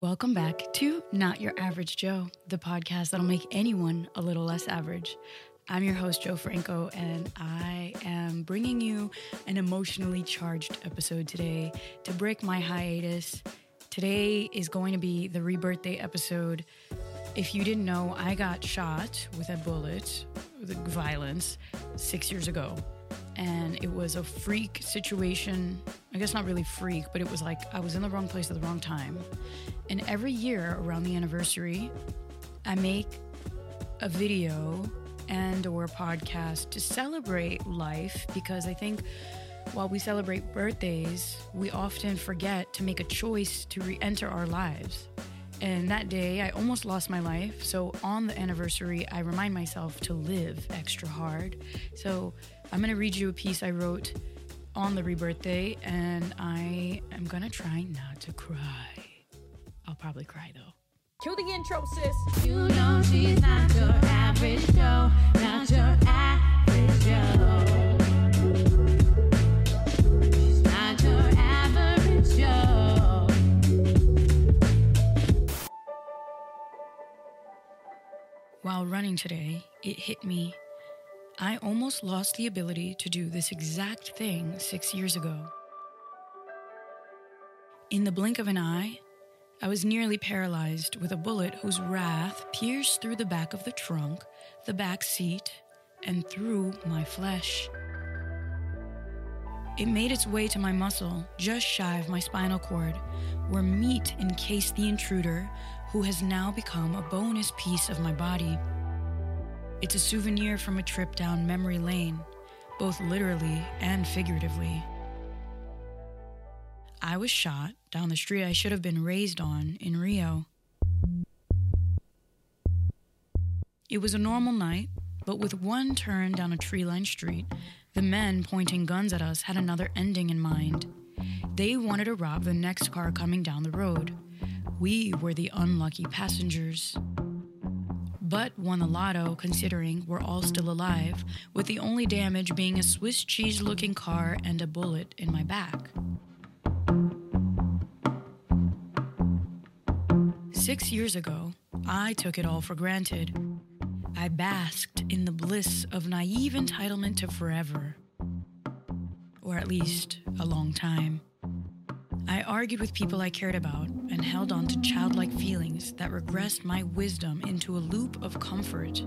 Welcome back to Not Your Average Jo, the podcast that'll make anyone a little less average. I'm your host, Jo Franco, and I am bringing you an emotionally charged episode today to break my hiatus. Today is going to be the rebirthday episode. If you didn't know, I got shot with a bullet, with violence, six years ago. And it was a freak situation. I guess not really freak, but it was like I was in the wrong place at the wrong time. And every year around the anniversary, I make a video and or podcast to celebrate life because I think while we celebrate birthdays, we often forget to make a choice to re-enter our lives. And that day, I almost lost my life. So on the anniversary, I remind myself to live extra hard. So I'm going to read you a piece I wrote on the rebirth day, and I am going to try not to cry. I'll probably cry though. Cue the intro, sis. You know she's not your average Joe, not your While running today, it hit me. I almost lost the ability to do this exact thing six years ago. In the blink of an eye, I was nearly paralyzed with a bullet whose wrath pierced through the back of the trunk, the back seat, and through my flesh. It made its way to my muscle, just shy of my spinal cord, where meat encased the intruder, who has now become a bonus piece of my body. It's a souvenir from a trip down memory lane, both literally and figuratively. I was shot down the street I should have been raised on in Rio. It was a normal night, but with one turn down a tree lined street, the men pointing guns at us had another ending in mind. They wanted to rob the next car coming down the road. We were the unlucky passengers. But won the lotto considering we're all still alive, with the only damage being a Swiss cheese looking car and a bullet in my back. Six years ago, I took it all for granted. I basked in the bliss of naive entitlement to forever. Or at least a long time. I argued with people I cared about and held on to childlike feelings that regressed my wisdom into a loop of comfort.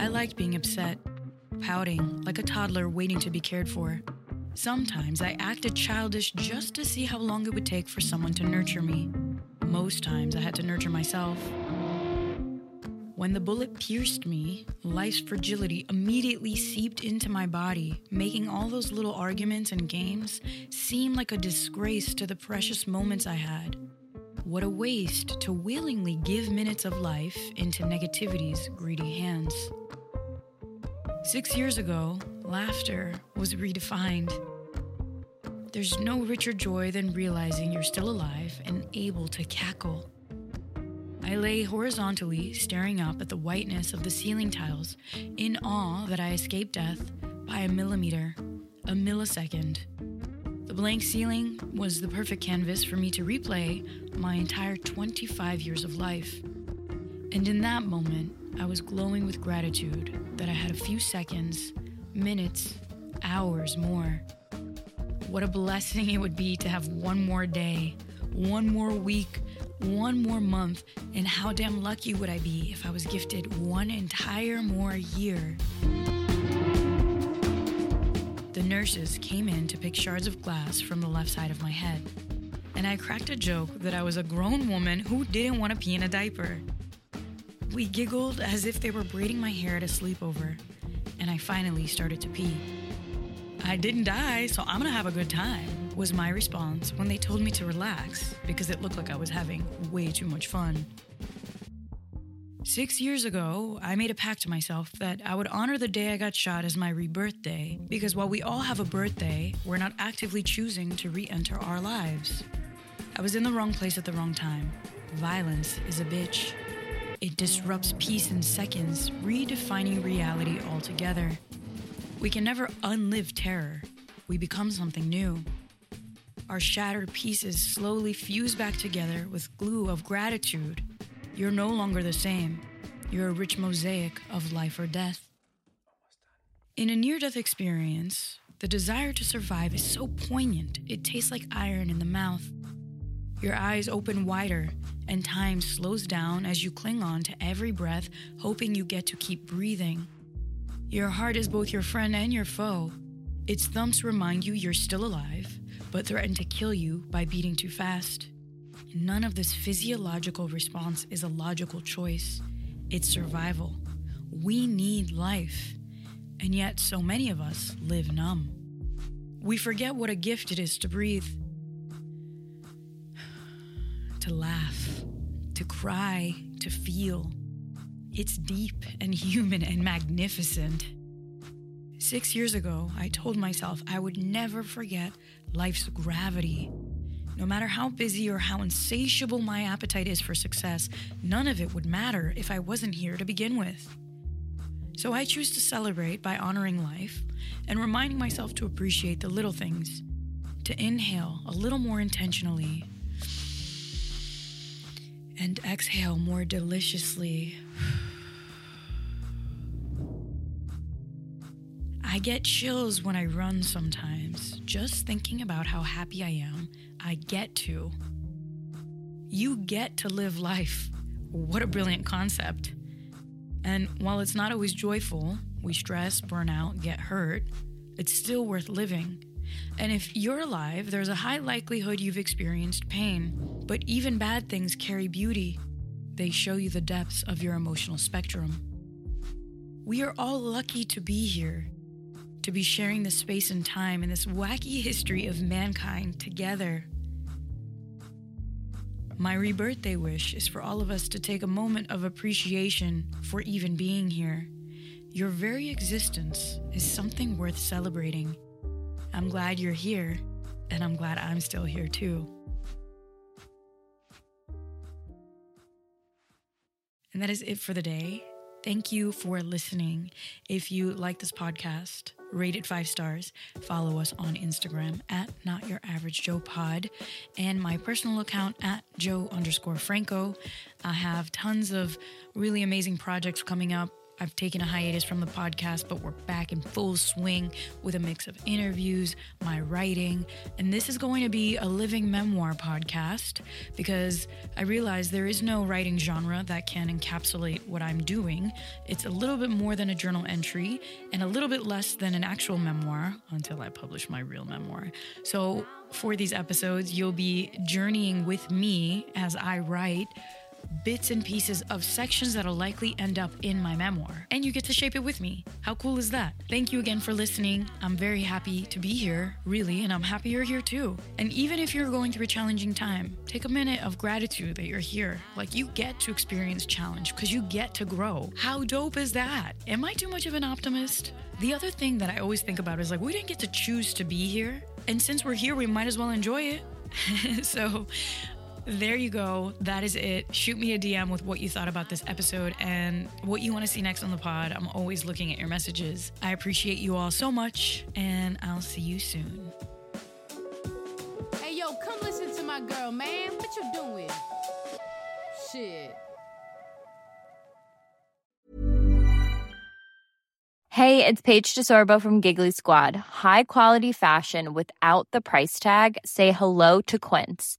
I liked being upset, pouting like a toddler waiting to be cared for. Sometimes I acted childish just to see how long it would take for someone to nurture me. Most times I had to nurture myself. When the bullet pierced me, life's fragility immediately seeped into my body, making all those little arguments and games seem like a disgrace to the precious moments I had. What a waste to willingly give minutes of life into negativity's greedy hands. Six years ago, laughter was redefined. There's no richer joy than realizing you're still alive and able to cackle. I lay horizontally, staring up at the whiteness of the ceiling tiles, in awe that I escaped death by a millimeter, a millisecond. The blank ceiling was the perfect canvas for me to replay my entire 25 years of life. And in that moment, I was glowing with gratitude that I had a few seconds, minutes, hours more. What a blessing it would be to have one more day, one more week, one more month, and how damn lucky would I be if I was gifted one entire more year? The nurses came in to pick shards of glass from the left side of my head, and I cracked a joke that I was a grown woman who didn't want to pee in a diaper. We giggled as if they were braiding my hair at a sleepover, and I finally started to pee. I didn't die, so I'm gonna have a good time. Was my response when they told me to relax because it looked like I was having way too much fun. Six years ago, I made a pact to myself that I would honor the day I got shot as my rebirth day because while we all have a birthday, we're not actively choosing to re enter our lives. I was in the wrong place at the wrong time. Violence is a bitch. It disrupts peace in seconds, redefining reality altogether. We can never unlive terror. We become something new. Our shattered pieces slowly fuse back together with glue of gratitude. You're no longer the same. You're a rich mosaic of life or death. In a near death experience, the desire to survive is so poignant, it tastes like iron in the mouth. Your eyes open wider, and time slows down as you cling on to every breath, hoping you get to keep breathing. Your heart is both your friend and your foe. Its thumps remind you you're still alive, but threaten to kill you by beating too fast. None of this physiological response is a logical choice, it's survival. We need life, and yet so many of us live numb. We forget what a gift it is to breathe, to laugh, to cry, to feel. It's deep and human and magnificent. Six years ago, I told myself I would never forget life's gravity. No matter how busy or how insatiable my appetite is for success, none of it would matter if I wasn't here to begin with. So I choose to celebrate by honoring life and reminding myself to appreciate the little things, to inhale a little more intentionally, and exhale more deliciously. I get chills when I run sometimes, just thinking about how happy I am. I get to. You get to live life. What a brilliant concept. And while it's not always joyful, we stress, burn out, get hurt, it's still worth living. And if you're alive, there's a high likelihood you've experienced pain. But even bad things carry beauty, they show you the depths of your emotional spectrum. We are all lucky to be here, to be sharing this space and time in this wacky history of mankind together. My rebirthday wish is for all of us to take a moment of appreciation for even being here. Your very existence is something worth celebrating. I'm glad you're here, and I'm glad I'm still here too. And that is it for the day. Thank you for listening. If you like this podcast, rate it five stars. Follow us on Instagram at Not Your Average Jo Pod and my personal account at Joe underscore Franco. I have tons of really amazing projects coming up. I've taken a hiatus from the podcast, but we're back in full swing with a mix of interviews, my writing, and this is going to be a living memoir podcast because I realize there is no writing genre that can encapsulate what I'm doing. It's a little bit more than a journal entry and a little bit less than an actual memoir until I publish my real memoir. So, for these episodes, you'll be journeying with me as I write bits and pieces of sections that'll likely end up in my memoir. And you get to shape it with me. How cool is that? Thank you again for listening. I'm very happy to be here, really, and I'm happy you're here too. And even if you're going through a challenging time, take a minute of gratitude that you're here. Like you get to experience challenge because you get to grow. How dope is that? Am I too much of an optimist? The other thing that I always think about is like, we didn't get to choose to be here. And since we're here, we might as well enjoy it. so, there you go. That is it. Shoot me a DM with what you thought about this episode and what you want to see next on the pod. I'm always looking at your messages. I appreciate you all so much, and I'll see you soon. Hey, yo, come listen to my girl, man. What you doing? Shit. Hey, it's Paige DeSorbo from Giggly Squad. High quality fashion without the price tag. Say hello to Quince.